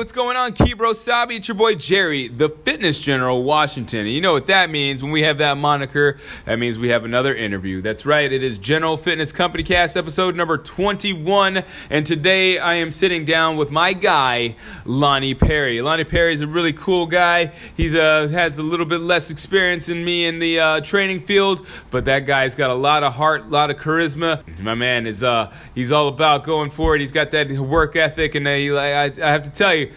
what's going on? Kibro Sabi, it's your boy Jerry, the Fitness General Washington. And you know what that means when we have that moniker? That means we have another interview. That's right, it is General Fitness Company Cast episode number 21. And today I am sitting down with my guy, Lonnie Perry. Lonnie Perry is a really cool guy. He's uh, has a little bit less experience than me in the uh, training field, but that guy's got a lot of heart, a lot of charisma. My man is uh, he's all about going for it. He's got that work ethic, and uh, he, I, I have to tell you,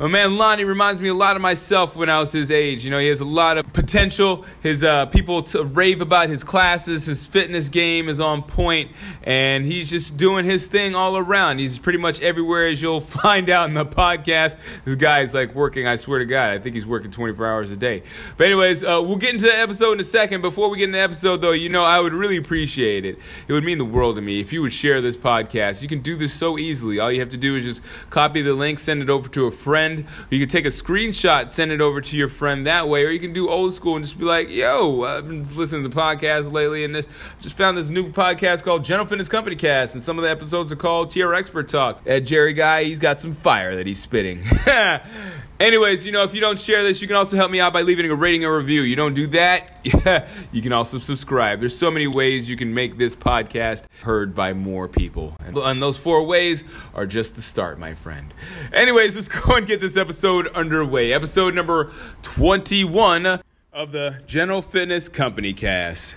my man Lonnie reminds me a lot of myself when I was his age. You know, he has a lot of potential. His uh, people to rave about his classes. His fitness game is on point, and he's just doing his thing all around. He's pretty much everywhere, as you'll find out in the podcast. This guy's like working. I swear to God, I think he's working 24 hours a day. But anyways, uh, we'll get into the episode in a second. Before we get into the episode, though, you know, I would really appreciate it. It would mean the world to me if you would share this podcast. You can do this so easily. All you have to do is just copy the link, send it over to a friend friend. You can take a screenshot, send it over to your friend that way, or you can do old school and just be like, "Yo, I've been listening to podcasts lately, and this, just found this new podcast called General Fitness Company Cast, and some of the episodes are called TR Expert Talks." That Jerry guy, he's got some fire that he's spitting. Anyways, you know, if you don't share this, you can also help me out by leaving a rating or review. You don't do that, yeah, you can also subscribe. There's so many ways you can make this podcast heard by more people. And those four ways are just the start, my friend. Anyways, let's go and get this episode underway. Episode number 21 of the General Fitness Company Cast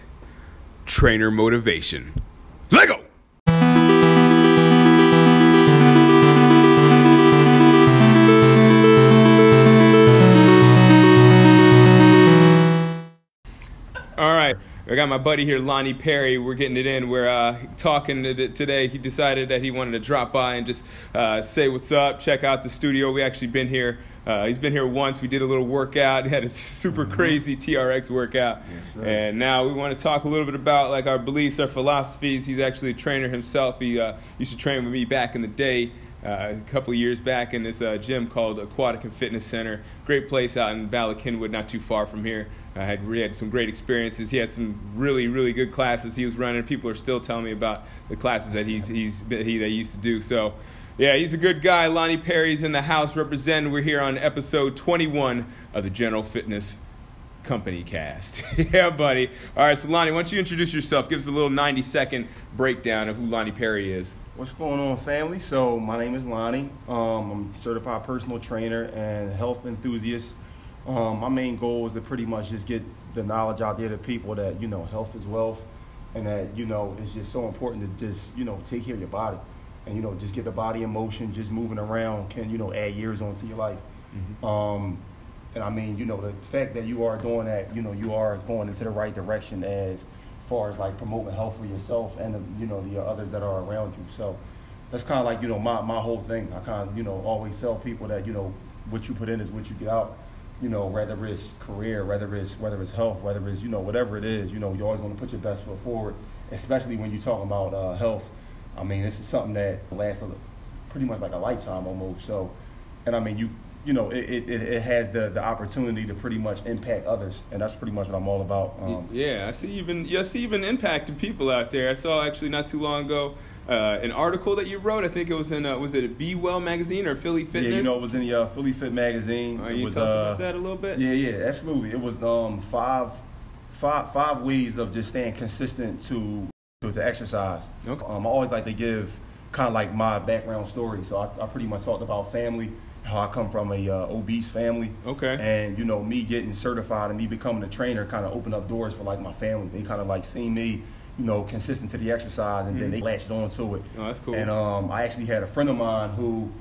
Trainer Motivation. Lego! I got my buddy here, Lonnie Perry. We're getting it in. We're uh, talking today. He decided that he wanted to drop by and just uh, say what's up, check out the studio. We actually been here. Uh, he's been here once. We did a little workout. He Had a super mm-hmm. crazy TRX workout, yes, and now we want to talk a little bit about like our beliefs, our philosophies. He's actually a trainer himself. He uh, used to train with me back in the day. Uh, a couple of years back in this uh, gym called Aquatic and Fitness Center. Great place out in Bala not too far from here. I had, we had some great experiences. He had some really, really good classes he was running. People are still telling me about the classes that he's, he's he used to do. So, yeah, he's a good guy. Lonnie Perry's in the house representing. We're here on episode 21 of the General Fitness Company Cast. yeah, buddy. All right, so Lonnie, why don't you introduce yourself? Give us a little 90 second breakdown of who Lonnie Perry is. What's going on, family? So, my name is Lonnie. Um, I'm a certified personal trainer and health enthusiast. Um, my main goal is to pretty much just get the knowledge out there to people that you know health is wealth, and that you know it's just so important to just you know take care of your body, and you know just get the body in motion. Just moving around can you know add years onto your life. Mm-hmm. Um, and I mean you know the fact that you are doing that, you know you are going into the right direction as far as like promoting health for yourself and the, you know the others that are around you. So that's kind of like you know my my whole thing. I kind of you know always tell people that you know what you put in is what you get out you know, whether it's career, whether it's whether it's health, whether it's you know whatever it is, you know, you always want to put your best foot forward, especially when you're talking about uh, health. I mean, this is something that lasts pretty much like a lifetime almost. So, and I mean, you you know, it, it, it has the, the opportunity to pretty much impact others, and that's pretty much what I'm all about. Um, yeah, I see even you've been, yeah, I see you've been impacting people out there. I saw actually not too long ago uh, an article that you wrote. I think it was in, uh, was it a Be Well magazine or Philly Fitness? Yeah, you know, it was in the uh, Philly Fit magazine. Are you was, tell us about uh, that a little bit? Yeah, yeah, absolutely. It was um, five, five, five ways of just staying consistent to to, to exercise. Okay. Um, I always like to give kind of like my background story. So I, I pretty much talked about family how I come from a uh, obese family. Okay. And you know, me getting certified and me becoming a trainer kind of opened up doors for like my family. They kind of like seen me, you know, consistent to the exercise, and mm-hmm. then they latched on to it. Oh, that's cool. And um, I actually had a friend of mine who,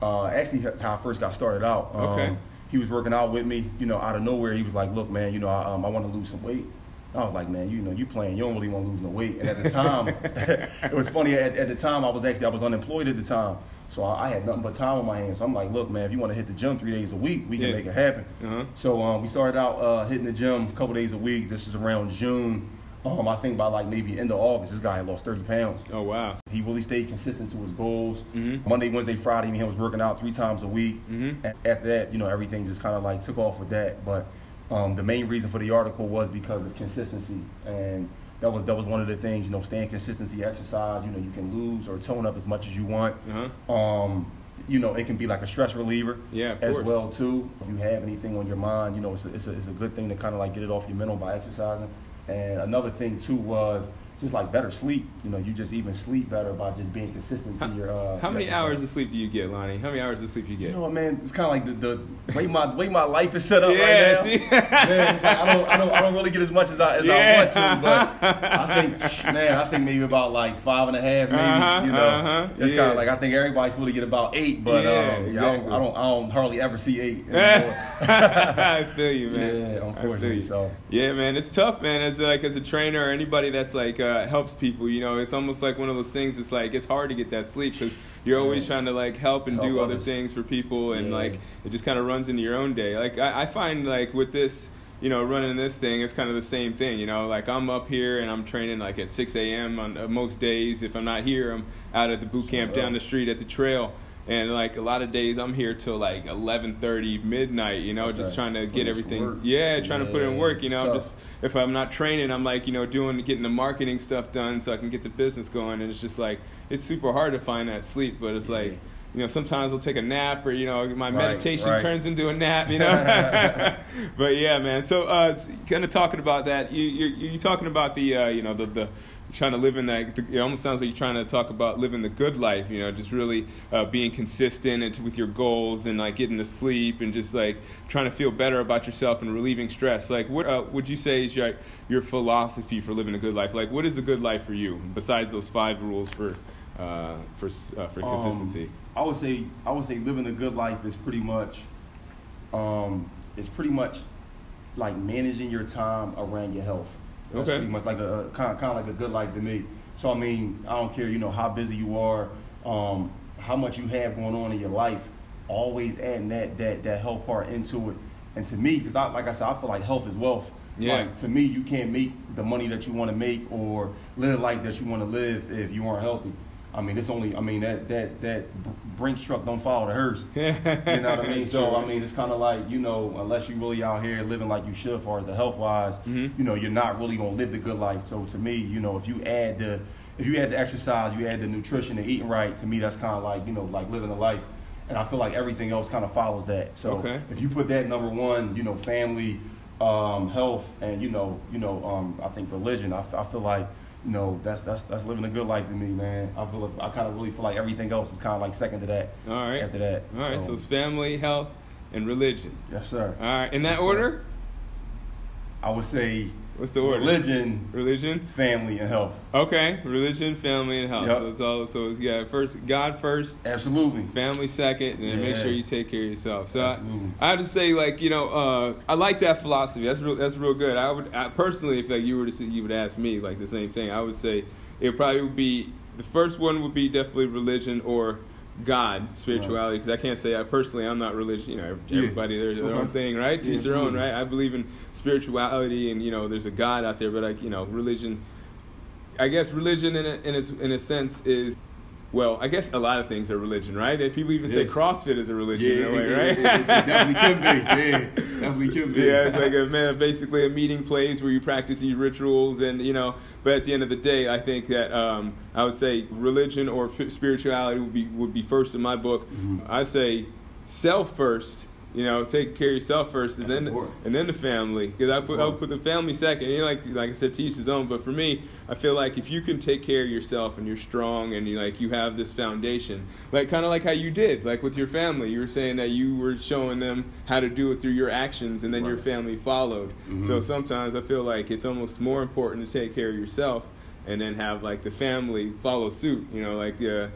uh, actually, that's how I first got started out. Um, okay. He was working out with me, you know, out of nowhere. He was like, "Look, man, you know, I, um, I want to lose some weight." I was like, man, you know, you playing, you don't really want to lose no weight. And at the time, it was funny. At, at, the time, I was actually I was unemployed at the time, so I, I, had nothing but time on my hands. So I'm like, look, man, if you want to hit the gym three days a week, we can yeah. make it happen. Uh-huh. So um, we started out uh, hitting the gym a couple days a week. This is around June. Um, I think by like maybe end of August, this guy had lost 30 pounds. Oh wow! He really stayed consistent to his goals. Mm-hmm. Monday, Wednesday, Friday, he was working out three times a week. Mm-hmm. After that, you know, everything just kind of like took off with that. But um, the main reason for the article was because of consistency, and that was that was one of the things. You know, staying consistency, exercise. You know, you can lose or tone up as much as you want. Uh-huh. Um, you know, it can be like a stress reliever Yeah, as course. well too. If you have anything on your mind, you know, it's a, it's a, it's a good thing to kind of like get it off your mental by exercising. And another thing too was just like better sleep. You know, you just even sleep better by just being consistent to your. Uh, How many exercise. hours of sleep do you get, Lonnie? How many hours of sleep do you get? You know man? It's kind of like the, the way my way my life is set up Yeah, right now. see? man, it's like I don't I don't I don't really get as much as I as Yeah. I want to, but I think man, I think maybe about like five and a half, maybe. Uh-huh, you know, uh-huh, it's yeah. kind of like I think everybody's supposed to get about eight, but Yeah, um, yeah, I, don't, I don't I don't hardly ever see eight. I feel you, man. Yeah, I feel unfortunately, you. so. Yeah, man, it's tough, man. As like as a trainer or anybody that's like uh, helps people, you know, it's almost like one of those things. It's like it's hard to get that sleep because you're always trying to like help and Help do other things for people, and Yeah. like it just kind of runs into your own day. Like I, I find like with this. You know, running this thing, it's kind of the same thing. You know, like I'm up here and I'm training like at 6 a.m. on uh, most days. If I'm not here, I'm out at the boot camp down the street at the trail. And like a lot of days, I'm here till like 11:30 midnight. You know, just trying to Put get everything. work. Yeah, trying to put in Yeah, work. You know, just if I'm not training, I'm like you know doing getting the marketing stuff done so I can get the business going. And it's just like it's super hard to find that sleep, but it's like. You know, sometimes I'll take a nap, or you know, my Right, meditation right. turns into a nap. You know, but yeah, man. So, uh, kind of talking about that. You, you're, you're talking about the, uh, you know, the the trying to live in that. It almost sounds like you're trying to talk about living the good life. You know, just really uh, being consistent and with your goals and like getting to sleep and just like trying to feel better about yourself and relieving stress. Like, what uh, would you say is your your philosophy for living a good life? Like, what is a good life for you besides those five rules for uh, for uh, for Um, consistency? I would say I would say living a good life is pretty much um it's pretty much like managing your time around your health. That's Okay. pretty much like a kind of, kind of like a good life to me. So I mean, I don't care, you know, how busy you are, um, how much you have going on in your life. Always adding that that that health part into it. And to me, because I like I said, I feel like health is wealth. Yeah. Like to me, you can't make the money that you want to make or live the life that you want to live if you aren't healthy. I mean, it's only. I mean, that that that Br- Brinks truck don't follow the hearse. You know what I mean? So I mean, it's kind of like you know, unless you really out here living like you should, as far as the health wise, Mhm. you know, you're not really gonna live the good life. So to me, you know, if you add the if you add the exercise, you add the nutrition and eating right, to me, that's kind of like you know, like living a life. And I feel like everything else kind of follows that. So Okay. if you put that number one, you know, family, um, health, and you know, you know, um, I think religion. I, I feel like you know that's that's that's living a good life to me, man. I feel I kind of really feel like everything else is kind of like second to that. All right. After that. All right. So it's family, health, and religion. yes, sir. All right. In that Yes, sir. order. I would say What's the order? religion, Religion. family, and health. Okay. Religion, family, and health. Yep. So it's all. So it's yeah. First, God first, Absolutely. family second, and then make sure you take care of yourself. So I, Absolutely. I have to say, like you know, uh, I like that philosophy. That's real. That's real good. I would I, personally, if like you were to see, you would ask me like the same thing. I would say it probably would be the first one would be definitely religion or God, spirituality. Because I can't say I personally, I'm not religious. You know, Yeah. everybody there's their own thing, right? To Yeah, each their own, mm-hmm. right? I believe in spirituality, and you know, there's a God out there, but like you know, religion. I guess religion, in a, in its in a sense, is well. I guess a lot of things are religion, right? That people even say CrossFit is a religion in a way, it- right? It definitely could be. Yeah, definitely could be. Yeah, it's like a man, basically a meeting place where you practice these rituals, and you know. But at the end of the day, I think that um, I would say religion or f- spirituality would be would be first in my book. Mhm. I say self first. You know, take care of yourself first, and That's then important. and then the family. Because I put I put the family second. You know, like like I said, teach his own. But for me, I feel like if you can take care of yourself and you're strong and you like you have this foundation, like kind of like how you did, like with your family. You were saying that you were showing them how to do it through your actions, and then your family followed. Mhm. So sometimes I feel like it's almost more important to take care of yourself and then have like the family follow suit. You know, like uh,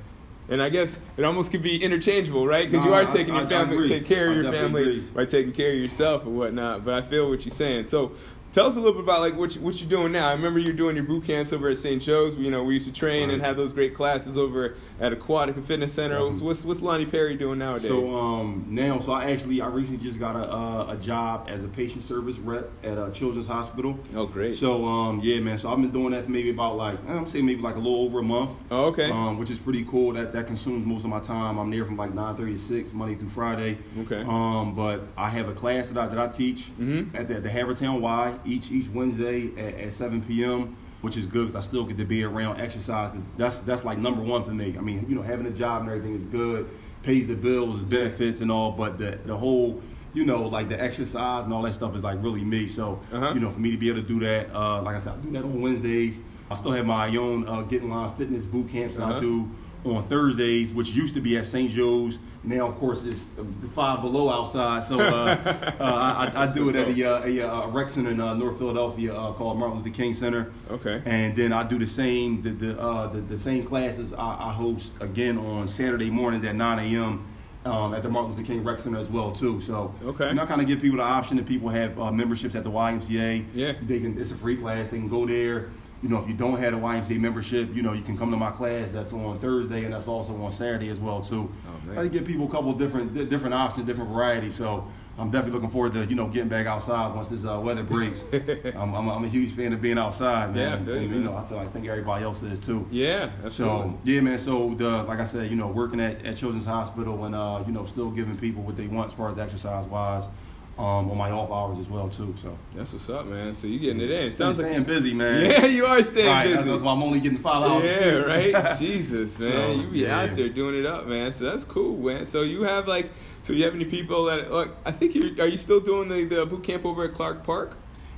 and I guess it almost could be interchangeable, right? Because you are taking I- your I family, agree. take care of I your family agree. by taking care of yourself and whatnot. But I feel what you're saying. So. Tell us a little bit about like what you, what you're doing now. I remember you're doing your boot camps over at St. Joe's. You know, we used to train and have those great classes over at Aquatic and Fitness Center. Definitely. What's what's Lonnie Perry doing nowadays? So um, now, so I actually I recently just got a uh, a job as a patient service rep at a children's hospital. oh, great. So um, yeah, man. So I've been doing that for maybe about like I'm saying maybe like a little over a month. oh, okay. Um, which is pretty cool. That that consumes most of my time. I'm there from like 9:30 to 6, Monday through Friday. Okay. Um, but I have a class that I that I teach Mhm. at the, the Havertown Y each each Wednesday at, at 7 p.m. Which is good because I still get to be around exercise because that's that's like number one for me. I mean, you know, having a job and everything is good, pays the bills, benefits, and all. But the the whole you know, like the exercise and all that stuff is like really me. So, Uh-huh. you know, for me to be able to do that, uh, like I said, I do that on Wednesdays. I still have my own uh, Get in Line Fitness boot camps that Uh-huh. I do on Thursdays, which used to be at St. Joe's. Now, of course, it's the five below outside. So uh, uh, I, I do it at a, uh, a, uh rec center in uh, North Philadelphia uh, called Martin Luther King Center. Okay. And then I do the same the the uh, the, the same classes I, I host again on Saturday mornings at 9 a.m. Um, at the Martin Luther King Rec Center as well too. So Okay. you know, I kind of give people the option that people have uh, memberships at the YMCA. Yeah. They can. It's a free class. They can go there. You know, if you don't have a YMCA membership, you know, you can come to my class. That's on Thursday and that's also on Saturday as well too. Oh, man. I give people a couple of different different options, different varieties. So I'm definitely looking forward to you know getting back outside once this uh, weather breaks. I'm, I'm, I'm a huge fan of being outside, man. Yeah, and, you, and, you know, I feel like I think everybody else is too. Yeah, absolutely. So yeah, man. So the like I said, you know, working at, at Children's Hospital and uh, you know, still giving people what they want as far as exercise wise, um, on my off hours as well too. So That's what's up, man. So you getting it in. Sounds sounds like staying busy, man. Yeah, you are staying right. busy. That's, that's why I'm only getting five hours. Yeah, sleep. right. Jesus, man, So, you be yeah. out there doing it up, man. So that's cool, man. So you have like, so you have any people that like? I think you are you still doing the, the boot camp over at Clark Park?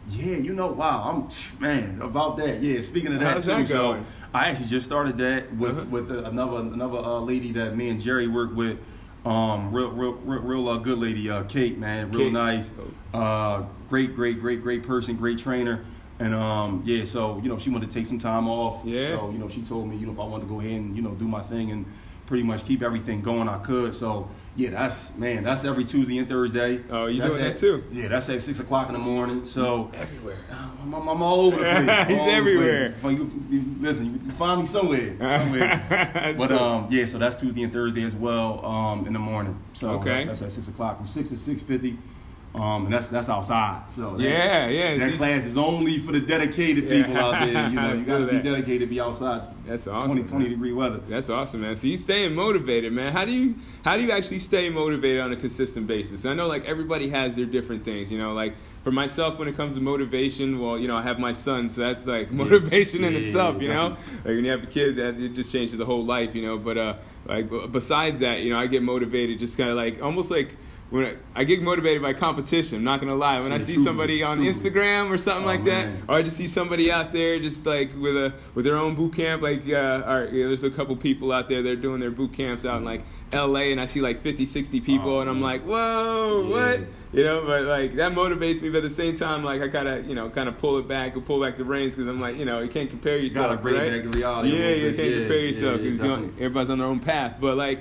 Yeah, you know, wow, I'm man about that. Yeah, speaking of that How's too. that so? I actually just started that with Uh-huh. with uh, another another uh, lady that me and Jerry work with. Um, real real real, real uh, good lady, uh, Kate, man, real Kate. nice. Uh, great, great, great, great person, great trainer. And um, yeah, so you know, she wanted to take some time off. Yeah. So you know, she told me, you know, if I wanted to go ahead and you know do my thing and pretty much keep everything going, I could. So yeah, that's man, that's every Tuesday and Thursday. Oh, you That's doing that too? Yeah, that's at six o'clock in the morning. So Everywhere. I'm, I'm, I'm all over the place. He's all over place. everywhere. You- you- listen, you find me somewhere. somewhere. But cool. um, yeah, so that's Tuesday and Thursday as well um, in the morning. So Okay. that's, that's at six o'clock from six to six fifty. Um, and that's that's outside. So that, Yeah, yeah, That class is only for the dedicated Yeah. people out there. You know, you got to be dedicated to be outside. That's awesome, 20, 20 degree weather. That's awesome, man. So you staying motivated, man. How do you how do you actually stay motivated on a consistent basis? I know like everybody has their different things, you know. Like for myself, when it comes to motivation, well, you know, I have my son, so that's like motivation in Yeah, itself, you know. Like when you have a kid, that it just changes the whole life, you know. But uh, like b- besides that, you know, I get motivated just kind of like almost like. When I, I get motivated by competition, I'm not gonna lie. When I see somebody on. Instagram or something Oh, like that, man. or I just see somebody out there just like with a with their own boot camp. Like, uh, or, you know, there's a couple people out there. They're doing their boot camps out in like L.A. and I see like 50, 60 people, Oh, and I'm man. like, whoa, Yeah. what? You know, but like that motivates me. But at the same time, like I gotta, you know, kind of pull it back and pull back the reins because I'm like, you know, you can't compare yourself. gotta bring right? back to reality Yeah, you can't Yeah, compare yeah, yourself yeah, because definitely. everybody's on their own path. But like.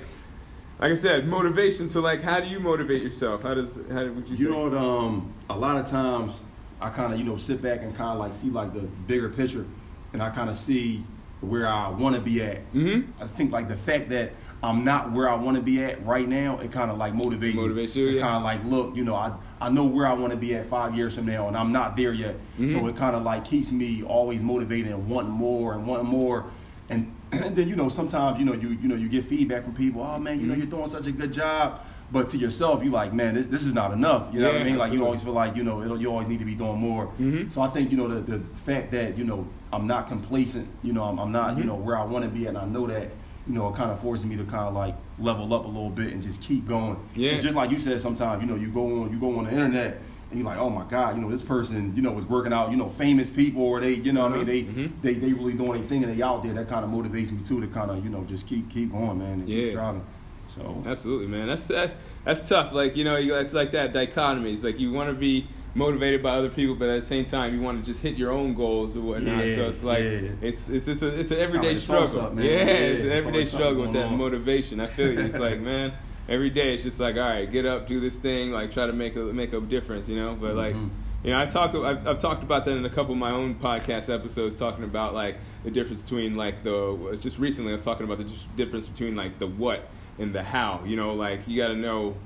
Like I said, motivation. So, like, how do you motivate yourself? How does how would you say? You know what? Um, a lot of times I kind of you know sit back and kind of like see like the bigger picture, and I kind of see where I want to be at. Mhm. I think like the fact that I'm not where I want to be at right now, it kind of like motivates. Motivates you, It's yeah. kind of like, look, you know, I I know where I want to be at five years from now, and I'm not there yet. Mhm. So it kind of like keeps me always motivated and wanting more and wanting more. And, and then you know sometimes you know you you know you get feedback from people. Oh man, you know Mhm. you're doing such a good job. But to yourself, you like, man, this, this is not enough. You know what I Yeah, mean? Like you always feel like you know it'll, you always need to be doing more. Mhm. So I think you know the, the fact that you know I'm not complacent. You know I'm, I'm not you Mhm. know where I want to be, and I know that you know it kind of forces me to kind of like level up a little bit and just keep going. Yeah. And just like you said, sometimes you know you go on you go on the internet. And you're like, oh my God, you know this person, you know, was working out, you know, famous people, or they, you know, I mean, they, Mhm. they, they really doing their thing, and they out there. That kind of motivates me too, to kind of, you know, just keep, keep going, man, and Yeah. keep striving. So Absolutely, man. That's that's that's tough. Like you know, it's like that dichotomy. It's like you want to be motivated by other people, but at the same time, you want to just hit your own goals or whatnot. Yeah, so it's like yeah. it's it's it's a it's an everyday toss-up, struggle. man. yeah, Yeah, it's an everyday struggle with that on. motivation. I feel you. It's like man. Every day it's just like, all right, get up, do this thing, like try to make a make a difference, you know. But like, Mhm. you know, I talk. I've, I've talked about that in a couple of my own podcast episodes, talking about like the difference between like the. Just recently, I was talking about the difference between like the what and the how. You know, like you got to know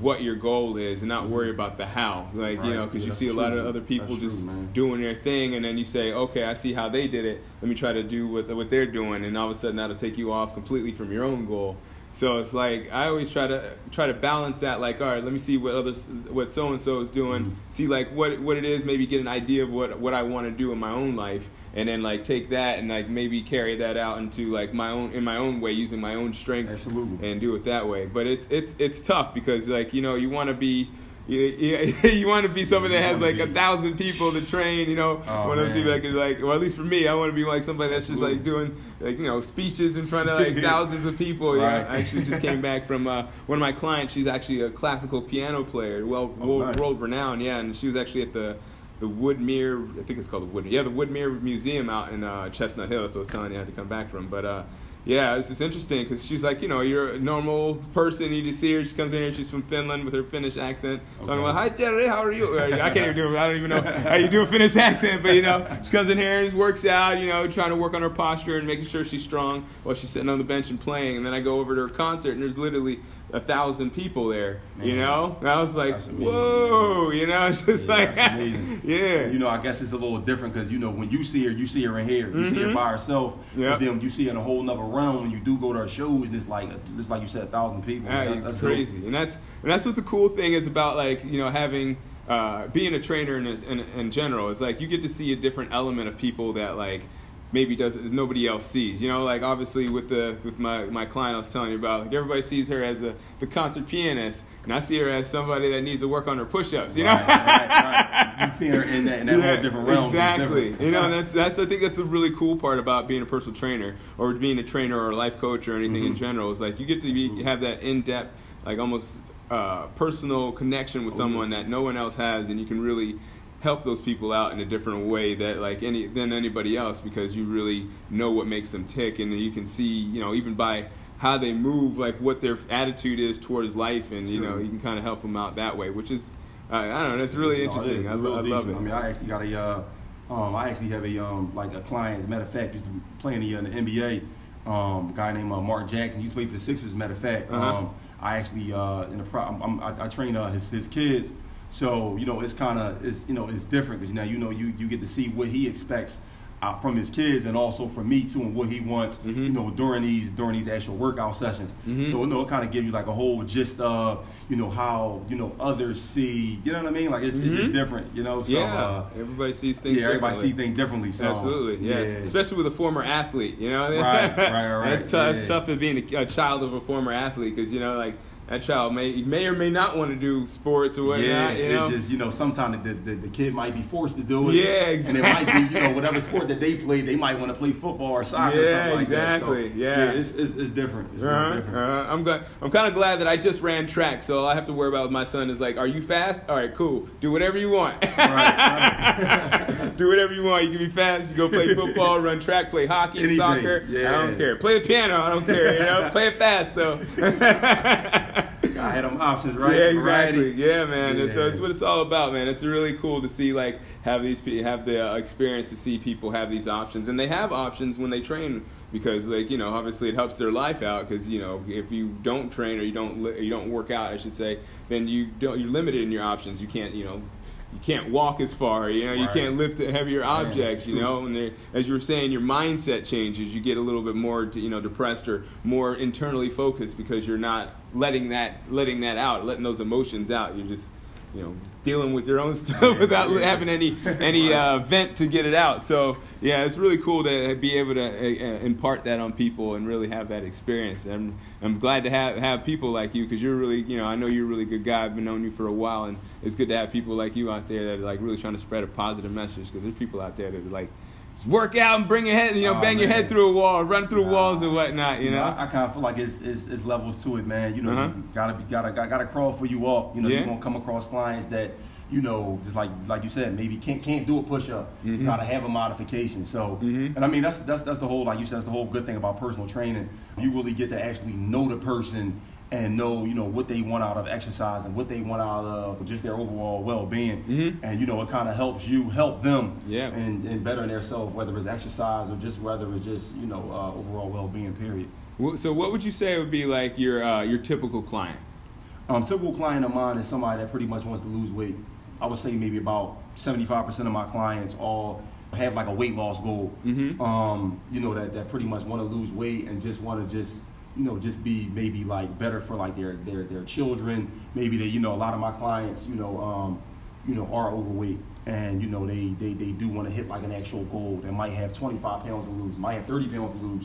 what your goal is and not worry about the how. Like you know, because Yeah, you see a lot of other people That's just man. doing their thing, and then you say, okay, I see how they did it. Let me try to do what what they're doing, and all of a sudden that'll take you off completely from your own goal. So it's like I always try to try to balance that. Like, all right, let me see what others, what so and so is doing. Mhm. See like what what it is. Maybe get an idea of what what I want to do in my own life, and then like take that and like maybe carry that out into like my own in my own way, using my own strengths Absolutely. and do it that way. But it's it's it's tough because like you know you want to be. You, you, you want to be someone that has like a thousand people to train, you know. Oh, one of those people that could like, well, at least for me, I want to be like somebody that's just like doing like you know speeches in front of like thousands of people. Know? Right. I actually just came back from uh, one of my clients. She's actually a classical piano player, well Oh, world, nice. world renowned. Yeah, and she was actually at the the Woodmere, I think it's called the Woodmere, yeah, the Woodmere Museum out in uh, Chestnut Hill. So I was telling you I had to come back from, but. uh yeah, it's just interesting because she's like, you know, you're a normal person. You just see her. She comes in here. She's from Finland with her Finnish accent. Talking Okay. about, hi Jerry, how are you? I can't even do. it. I don't even know how you do a Finnish accent, but you know, she comes in here and works out. You know, trying to work on her posture and making sure she's strong while she's sitting on the bench and playing. And then I go over to her concert and there's literally a thousand people there. You know, and I was like, whoa, you know, it's just Yeah, like, yeah, You know, I guess it's a little different because you know when you see her, you see her in here, you see her Mhm. by herself. Yeah. But then you see her in a whole nother realm when you do go to our shows, and it's like it's like you said, a thousand people. Yeah, That's- that's crazy, dope. and that's and that's what the cool thing is about like you know having uh, being a trainer in, in in general is like you get to see a different element of people that like maybe doesn't nobody else sees. You know, like obviously with the with my my client I was telling you about, like everybody sees her as the the concert pianist, and I see her as somebody that needs to work on her push-ups. You know, Right, right, right. You see her in that in that whole different realm. Exactly. You know, that's that's I think that's the really cool part about being a personal trainer or being a trainer or a life coach or anything in Mhm. general is like you get to be have that in depth, like almost uh, personal connection with Oh, someone that no one else has, and you can really help those people out in a different way that like any than anybody else because you really know what makes them tick and then you can see you know even by how they move like what their attitude is towards life and you know you can kind of help them out that way which is uh, I don't know that's really No, it interesting. I, It's lo- I love it I mean, I actually got a, uh, um, I actually have a um, like a client. As a matter of fact, used to play in the, in the NBA. Um, a guy named uh, Marc Jackson. He used to play for the Sixers. As a matter of fact, Uh-huh. um, I actually uh, in the pro, I'm, I'm, I, I train uh, his his kids. So you know, it's kind of it's you know it's different because now you know you you get to see what he expects. Uh, from his kids and also from me too, and what he wants, Mhm. you know, during these during these actual workout sessions. Mhm. So you know, it kind of gives you like a whole gist of you know how you know others see, you know what I mean? Like it's, it's just Mhm. different, you know. So, yeah, uh, everybody sees things. yeah, everybody differently. see things differently. So Absolutely, yes. yeah. Especially with a former athlete, you know. Right, right, right, That's tough. yeah. It's tough being a, a child of a former athlete because you know, like that child may may or may not want to do sports or whatnot. yeah, you know? it's just you know sometimes the, the, the kid might be forced to do it. Yeah, exactly. And it might be you know whatever sport that they play, they might want to play football or soccer or Yeah, something like exactly, that. So, yeah. it's, it's, it's different. It's Uh-huh, different. uh-huh. I'm glad. I'm kind of glad that I just ran track, so all I have to worry about with my son is like, are you fast? All right, cool. Do whatever you want. right. Do whatever you want. You can be fast. You go play football, run track, play hockey, Anything, soccer. I don't care. Play the piano. I don't care. You know, play it fast though. Had them options, right? Yeah, exactly. Variety. Yeah, man. It's, Yeah. that's what it's all about, man. It's really cool to see like have these pe- have the uh, experience to see people have these options, and they have options when they train because like you know obviously it helps their life out because you know if you don't train or you don't li- you don't work out, I should say, then you don't you're limited in your options. You can't you know. You can't walk as far, you know. You can't lift heavier Yeah, objects, you know. And as you were saying, your mindset changes. You get a little bit more, you know, depressed or more internally focused because you're not letting that letting that out, letting those emotions out. You're just, you know, dealing with your own stuff Yeah, without yeah. having any any uh, vent to get it out. So yeah, it's really cool to be able to uh, uh, impart that on people and really have that experience. I'm I'm glad to have have people like you because you're really, you know, I know you're a really good guy. I've been knowing you for a while, and it's good to have people like you out there that are like really trying to spread a positive message because there's people out there that are like. Just work out and bring your head, you know, Oh, bang your head through a wall, run through Nah. walls and whatnot, you know. I, I kind of feel like it's, it's, it's levels to it, man. You know, Uh-huh. you gotta be gotta gotta, crawl for you up. You know, Yeah. you're gonna come across clients that you know, just like like you said, maybe can't can't do a push up. Mhm. You gotta have a modification. So, Mhm. and I mean that's that's that's the whole like you said, that's the whole good thing about personal training. You really get to actually know the person and know you know what they want out of exercise and what they want out of just their overall well being. Mhm. And you know, it kind of helps you help them. Yeah. And and bettering themselves, whether it's exercise or just whether it's just you know uh, overall well being. Period. So, what would you say would be like your uh, your typical client? Um, typical client of mine is somebody that pretty much wants to lose weight. I would say maybe about 75% of my clients all have like a weight loss goal. Mhm. Um, you know, that, that pretty much want to lose weight and just want to just you know, just be maybe like better for like their their their children. Maybe they, you know, a lot of my clients, you know, um, you know, are overweight and you know they they, they do want to hit like an actual goal. They might have 25 pounds to lose, might have 30 pounds to lose.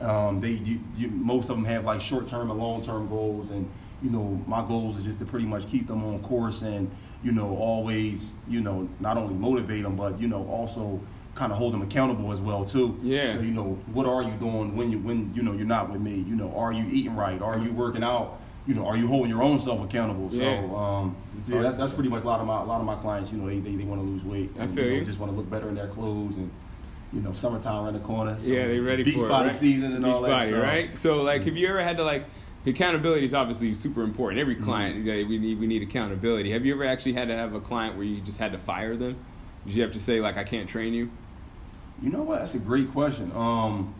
Um, they you, you, most of them have like short term and long term goals, and you know my goals is just to pretty much keep them on course and you know always you know not only motivate them but you know also kind of hold them accountable as well too. Yeah. So you know, what are you doing when you when you know you're not with me? You know, are you eating right? Are you working out? You know, are you holding your own self accountable? Yeah. So, um, so that's that's pretty much a lot of my a lot of my clients. You know, they they, they want to lose weight. I and, feel you. Know, just want to look better in their clothes and. You know, summertime around the corner. so yeah, they ready beach for body it, right? season and Beach all that. body, so- right? So, like, have you ever had to like accountability is obviously super important. Every Mm-hmm. client, you we need we need accountability. Have you ever actually had to have a client where you just had to fire them? Did you have to say like, I can't train you? You know what? That's a great question. Um,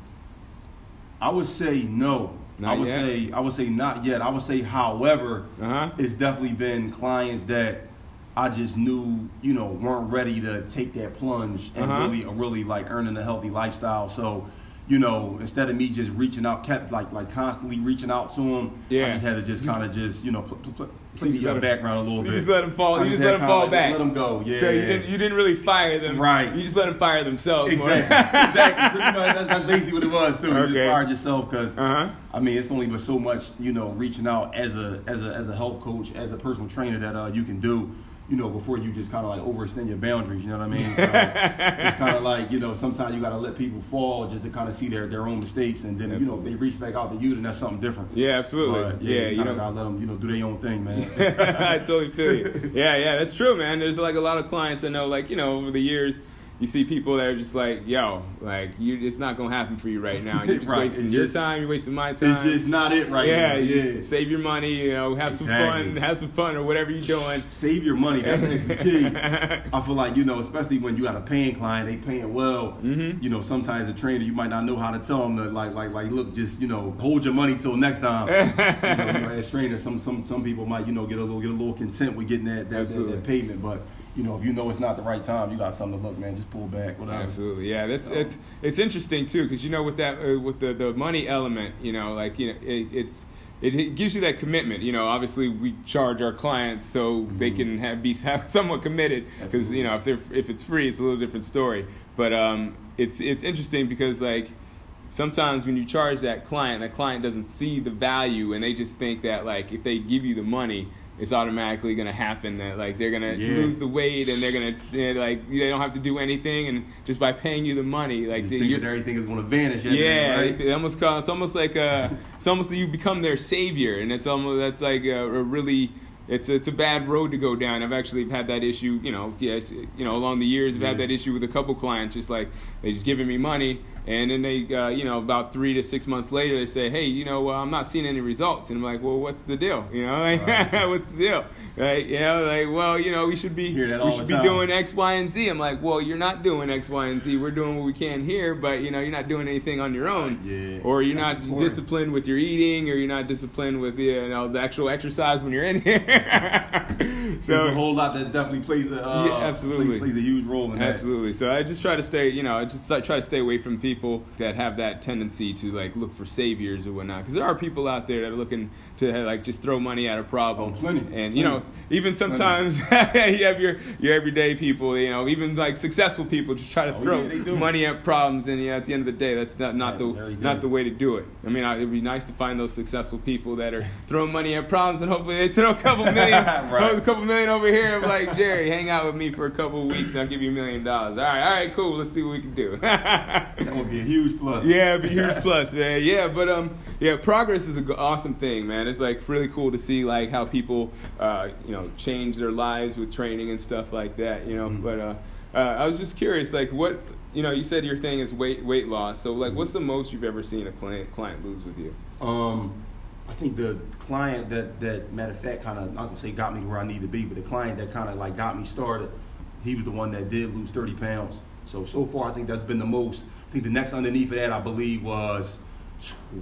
I would say no. Not I would yet? say I would say not yet. I would say, however, Uh huh. it's definitely been clients that I just knew, you know, weren't ready to take that plunge and Uh-huh. really, really like earning a healthy lifestyle. So, you know, instead of me just reaching out, kept like like constantly reaching out to them, Yeah. I just had to just kind of just, you know, put, put, So you the just uh, background a little So bit. you just let them fall. I you just had let them fall like, back. Let them go. Yeah. So you didn't you didn't really fire them. Right. You just let them fire themselves. more. Exactly. exactly. Pretty much. That's, that's basically what it was. too. you just fired yourself because Uh-huh. I mean it's only but so much you know reaching out as a as a as a health coach as a personal trainer that uh, you can do. You know, before you just kind of like overextend your boundaries, you know what I mean? So it's kind of like, you know, sometimes you got to let people fall just to kind of see their, their own mistakes. And then, you know, if they reach back out to you, then that's something different. Yeah, absolutely. But, yeah, yeah, you you know. got to let them, you know, do their own thing, man. I totally feel you. Yeah, yeah, that's true, man. There's like a lot of clients I know, like you know, over the years, you see people that are just like, yo, like you, it's not gonna happen for you right now. You're just Right, wasting it's your just- time. You're wasting my time. it's just not it right yeah, now. you Yeah. just save your money. You know, have some fun, have some fun, or whatever you're doing. Save your money. That's the key. I feel like you know, especially when you got a paying client, they paying well. Mhm. You know, sometimes a trainer you might not know how to tell them that like, like, like, look, just you know, hold your money till next time. you, know, as trainers, some some some people might you know get a little get a little content with getting that that, that, that payment, but you know, if you know it's not the right time, you got something to look, man, just pull back. Whatever. Absolutely, yeah. That's So- it's it's interesting too because you know with that uh, with the the money element, you know, like you know it, it's. It, it gives you that commitment, you know. Obviously, we charge our clients so they can have be have somewhat committed because you know if they're if it's free, it's a little different story. But um, it's it's interesting because like sometimes when you charge that client, that client doesn't see the value and they just think that like if they give you the money, it's automatically gonna happen that like they're gonna Yeah. lose the weight and they're gonna like they don't have to do anything and just by paying you the money like you're- that everything is going to vanish. yeah, right? it almost it's almost like uh it's almost like you become their savior, and it's almost that's like a, a really it's it's a bad road to go down. I've actually had that issue, you know, yeah, you know, along the years, I've had that issue with a couple clients, just like they just giving me money, and then they, uh, you know, about three to six months later, they say, hey, you know, well, I'm not seeing any results, and I'm like, well, what's the deal? You know, like, Right. what's the deal? Right? You know, like, well, you know, we should be we should be doing X, Y, and Z. I'm like, well, you're not doing X, Y, and Z. We're doing what we can here, but you know, you're not doing anything on your own, Yeah. or you're That's not important. disciplined with your eating, or you're not disciplined with you know the actual exercise when you're in here. There's a whole lot that definitely plays a uh, Yeah, absolutely. plays, plays a huge role in that. absolutely. So I just try to stay, you know, I just I try to stay away from people that have that tendency to like look for saviors or whatnot, because there are people out there that are looking to like just throw money at a problem. Oh, plenty, And you know, even sometimes you have your your everyday people, you know, even like successful people just try to Oh, throw yeah, money at problems, and yeah, at the end of the day, that's not not the not the way to do it. I mean, it'd be nice to find those successful people that are throwing money at problems, and hopefully they throw a couple million, Right. a couple million over here. I'm like, Jerry, hang out with me for a couple of weeks, and I'll give you a million dollars. All right, all right, cool. Let's see what we can do. That would be a huge plus. Yeah, it'd be a huge plus, man. Yeah, but um, yeah, progress is an awesome thing, man. It's like really cool to see like how people, uh, you know, change their lives with training and stuff like that, you know. Mhm. But uh, uh, I was just curious, like, what, you know, you said your thing is weight weight loss. So like, what's the most you've ever seen a client client lose with you? Um, I think the client that that matter of fact kind of not gonna say got me to where I need to be, but the client that kind of like got me started, he was the one that did lose 30 pounds. So so far, I think that's been the most. I think the next underneath of that, I believe, was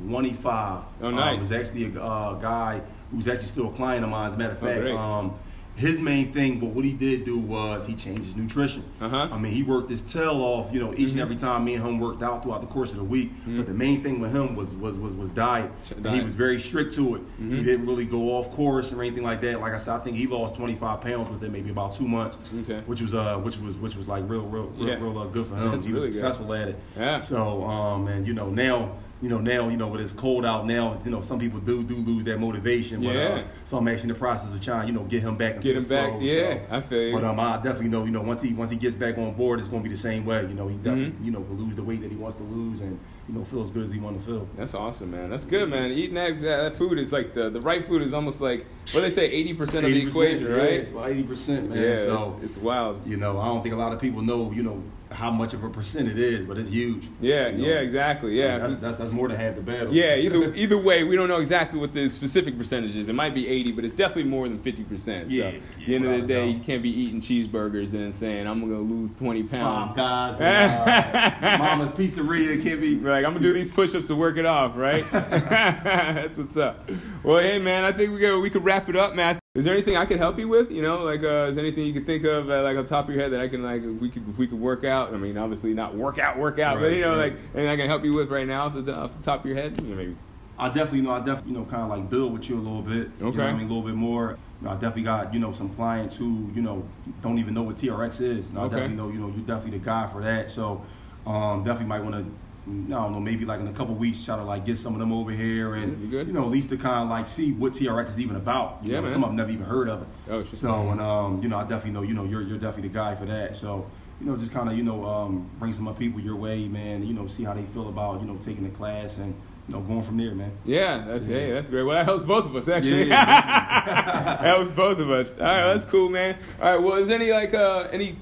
25. Oh, Um, nice. it was actually a uh, guy who's actually still a client of mine. As a matter of Oh, fact, great. um, his main thing, but what he did do was he changed his nutrition. Uh-huh. I mean, he worked his tail off, you know, each Mhm. and every time me and him worked out throughout the course of the week. Mhm. But the main thing with him was was was, was diet. Diet. He was very strict to it. Mhm. He didn't really go off course or anything like that. Like I said, I think he lost 25 pounds within maybe about two months, Okay. which was uh which was which was like real real real, Yeah. real uh, good for him. That's he was really good. successful at it. Yeah. So um and you know now. You know now, you know when it's cold out now. You know some people do do lose that motivation. But, Yeah. uh, so I'm actually in the process of trying, you know, get him back Get him back, flow, yeah, so. I feel you. But um, I definitely know, you know, once he once he gets back on board, it's going to be the same way. You know, he definitely, Mhm. you know, will lose the weight that he wants to lose, and you know, feel as good as he want to feel. That's awesome, man. That's good, man. Eating that, that food is like the, the right food is almost like what they say, eighty percent of the 80%, equation, yeah, right? It's about eighty percent, man. Yeah, so it's, it's wild. you know, I don't think a lot of people know, you know, how much of a percent it is, but it's huge. Yeah, You know, yeah, exactly. Yeah, that's, that's that's more than half the battle. yeah. Either either way, we don't know exactly what the specific percentage is. It might be eighty, but it's definitely more than fifty percent. Yeah, so, at yeah, the end of the day, you can't be eating cheeseburgers and saying I'm gonna lose twenty pounds. Five guys, and, uh, Mama's Pizzeria can't be. Like I'm gonna do these push-ups to work it off, right? That's what's up. Well, hey man, I think we go. We could wrap it up, man. Is there anything I could help you with? You know, like uh, is there anything you could think of, uh, like on top of your head that I can like we could we could work out? I mean, obviously not work out, work out, but you know, right. like anything I can help you with right now off the, off the top of your head? You know, maybe. I definitely know. I definitely you know kind of like build with you a little bit. You know what Okay. I mean, a little bit more. You know, I definitely got you know some clients who you know don't even know what TRX is. And I Okay. definitely know you know you're definitely the guy for that. So um, definitely might want to. I don't know, maybe like in a couple weeks, try to like get some of them over here, and good? you know, at least to kind of like see what TRX is even about. You Yeah, know, man. Some of them never even heard of it. Oh, shit. So, and um, you know, I definitely know, you know, you're you're definitely the guy for that. So, you know, just kind of, you know, um, bring some of people your way, man. You know, see how they feel about, you know, taking the class and you know going from there, man. Yeah, that's Yeah. hey, that's great. Well, that helps both of us actually. Yeah, helps both of us. All right, that's cool, man. All right, well, is there any like uh any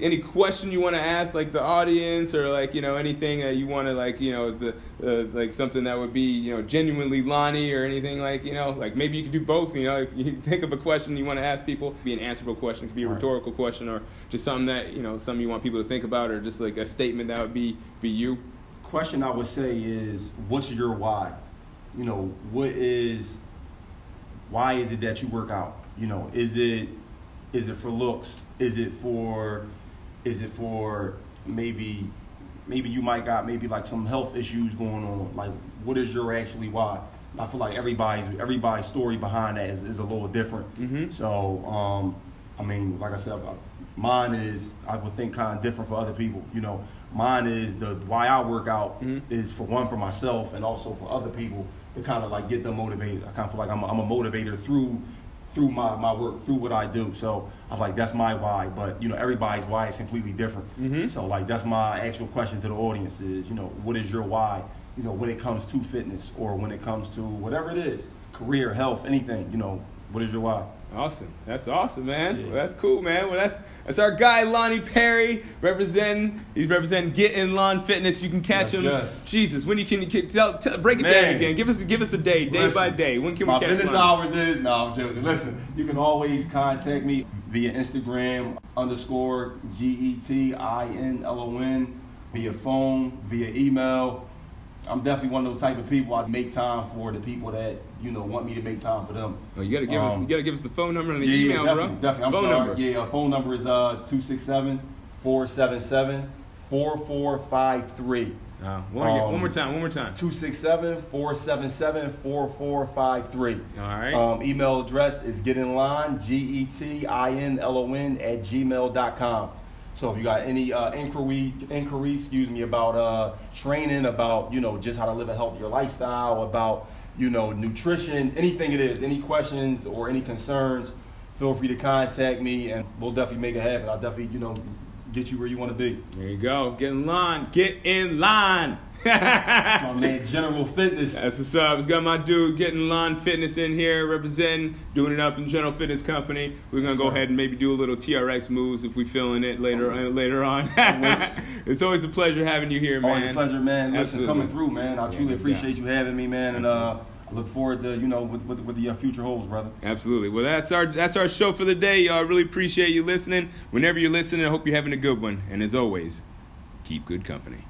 any question you want to ask like the audience or like you know anything that you want to like you know the uh, like something that would be you know genuinely Lonnie or anything like you know like maybe you could do both you know if you think of a question you want to ask people be an answerable question it could be a Right. rhetorical question or just something that you know something you want people to think about or just like a statement that would be be you Question I would say is, what's your why? You know, what is why is it that you work out? You know, is it is it for looks? Is it for is it for maybe maybe you might got maybe like some health issues going on? Like what is your actually why? I feel like everybody's everybody's story behind that is, is a little different. Mhm. So um, I mean, like I said, mine is I would think kind of different for other people. You know, mine is the why I work out Mhm. is for one for myself and also for other people to kind of like get them motivated. I kind of feel like I'm a, I'm a motivator through through my, my work through what I do. So I'm like that's my why, but you know everybody's why is completely different. Mhm. So like that's my actual question to the audience is you know what is your why? You know when it comes to fitness or when it comes to whatever it is, career, health, anything. You know what is your why? Awesome. That's awesome, man. Yeah. Well, that's cool, man. Well, that's that's our guy Lonnie Perry representing. He's representing Get in Lon Fitness. You can catch Yes, him. yes. Jesus, when you can, you can tell, tell break it down again. Give us give us the day, day Listen, by day. When can we catch my business Lonnie? hours is no, I'm joking. Listen, you can always contact me via Instagram underscore G E T I N L O N, via phone, via email. I'm definitely one of those type of people. I make time for the people that you know want me to make time for them. Oh, you gotta give us Um, you gotta give us the phone number and the yeah, email, yeah, bro. definitely, Definitely. I'm phone sorry. number. Yeah, phone number is uh 267 477 4453. Uh, one, more- Um, one more time. One more time. 267-477-4453. All right. Um, email address is getinline, G-E-T-I-N-L-O-N at gmail.com. So if you got any uh, inquiry, inquiry, excuse me, about uh, training, about, you know, just how to live a healthier lifestyle, about, you know, nutrition, anything it is, any questions or any concerns, feel free to contact me and we'll definitely make it happen. I'll definitely, you know, get you where you want to be. There you go. Get in line. Get in line. My man, General Fitness. That's what's up. It's got my dude getting line fitness in here, representing, doing it up in General Fitness Company. We're gonna go ahead and maybe do a little TRX moves if we feeling it later uh, later on. it's always a pleasure having you here, man. Always a pleasure, man. Listen, Absolutely. coming through, man. I truly appreciate doubt. you having me, man, and uh, look forward to you know what what, what the uh, future holds, brother. Absolutely. Well, that's our that's our show for the day. Y'all I really appreciate you listening. Whenever you're listening, I hope you're having a good one. And as always, keep good company.